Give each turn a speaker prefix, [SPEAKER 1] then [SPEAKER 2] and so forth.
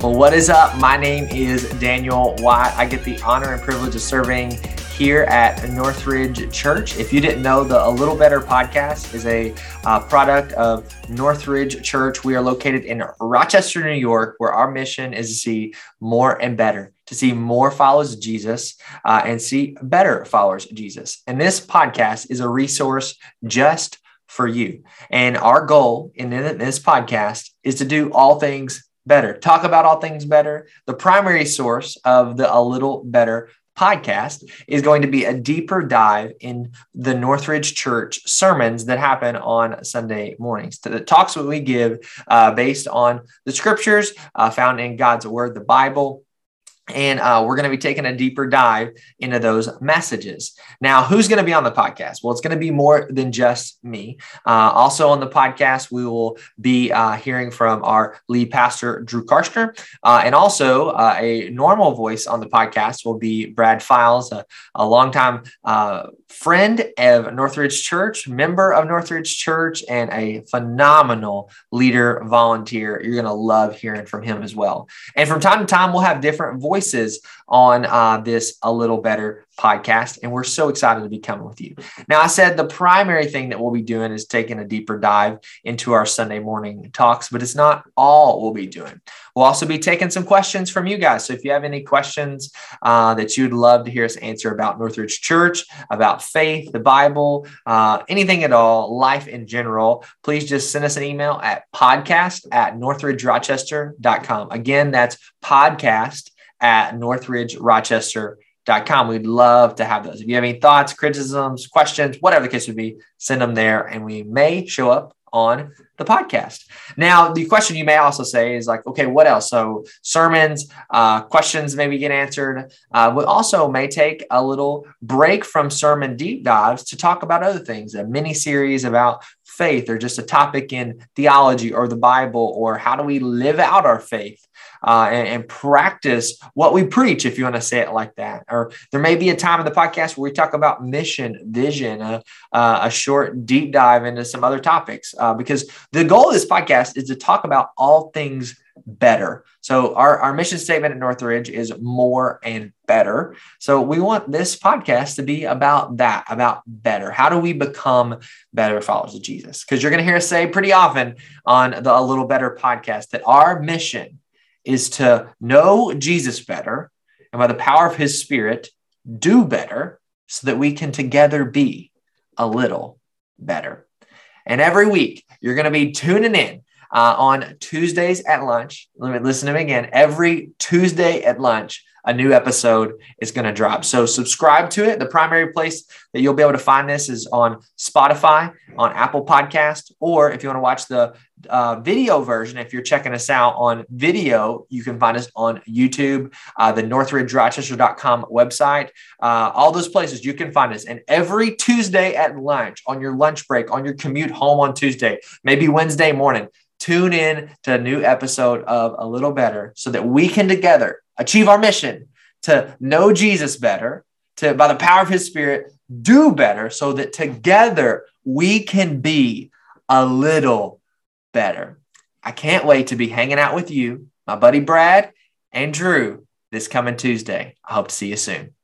[SPEAKER 1] Well, what is up? My name is Daniel Watt. I get the honor and privilege of serving here at Northridge Church. If you didn't know, the A Little Better podcast is a uh, product of Northridge Church. We are located in Rochester, New York, where our mission is to see more and better, to see more followers of Jesus uh, and see better followers of Jesus. And this podcast is a resource just for you. And our goal in this podcast is to do all things better, talk about all things better. The primary source of the A Little Better podcast is going to be a deeper dive in the Northridge Church sermons that happen on Sunday mornings. The talks that we give uh, based on the scriptures uh, found in God's Word, the Bible and uh, we're going to be taking a deeper dive into those messages. Now, who's going to be on the podcast? Well, it's going to be more than just me. Uh, also on the podcast, we will be uh, hearing from our lead pastor, Drew Karstner. Uh, and also, uh, a normal voice on the podcast will be Brad Files, a, a longtime uh, friend of Northridge Church, member of Northridge Church, and a phenomenal leader volunteer. You're going to love hearing from him as well. And from time to time, we'll have different voices on uh, this A Little Better podcast. And we're so excited to be coming with you. Now, I said the primary thing that we'll be doing is taking a deeper dive into our Sunday morning talks, but it's not all we'll be doing. We'll also be taking some questions from you guys. So if you have any questions uh, that you'd love to hear us answer about Northridge Church, about faith, the Bible, uh, anything at all, life in general, please just send us an email at podcast at northridgerochester.com. Again, that's podcast at northridgerochester.com com. We'd love to have those. If you have any thoughts, criticisms, questions, whatever the case would be, send them there and we may show up on the podcast. Now, the question you may also say is like, okay, what else? So sermons, uh, questions maybe get answered. Uh, we also may take a little break from sermon deep dives to talk about other things, a mini series about faith or just a topic in theology or the Bible or how do we live out our faith uh, and, and, practice what we preach, if you want to say it like that. Or there may be a time in the podcast where we talk about mission, vision, uh, uh, a short deep dive into some other topics, uh, because the goal of this podcast is to talk about all things better. So our, our mission statement at Northridge is more and better. So we want this podcast to be about that, about better. How do we become better followers of Jesus? Because you're going to hear us say pretty often on the A Little Better podcast that our mission is to know Jesus better and by the power of his spirit, do better so that we can together be a little better. And every week, you're going to be tuning in uh, on Tuesdays at lunch. Let me listen to me again. Every Tuesday at lunch, a new episode is going to drop. So subscribe to it. The primary place that you'll be able to find this is on Spotify, on Apple Podcast, or if you want to watch the uh, video version, if you're checking us out on video, you can find us on YouTube, uh, the NorthridgeRochester.com website, uh, all those places you can find us. And every Tuesday at lunch, on your lunch break, on your commute home on Tuesday, maybe Wednesday morning, tune in to a new episode of A Little Better so that we can together achieve our mission to know Jesus better, to by the power of his spirit, do better so that together we can be a little better. I can't wait to be hanging out with you, my buddy Brad and Drew, this coming Tuesday. I hope to see you soon.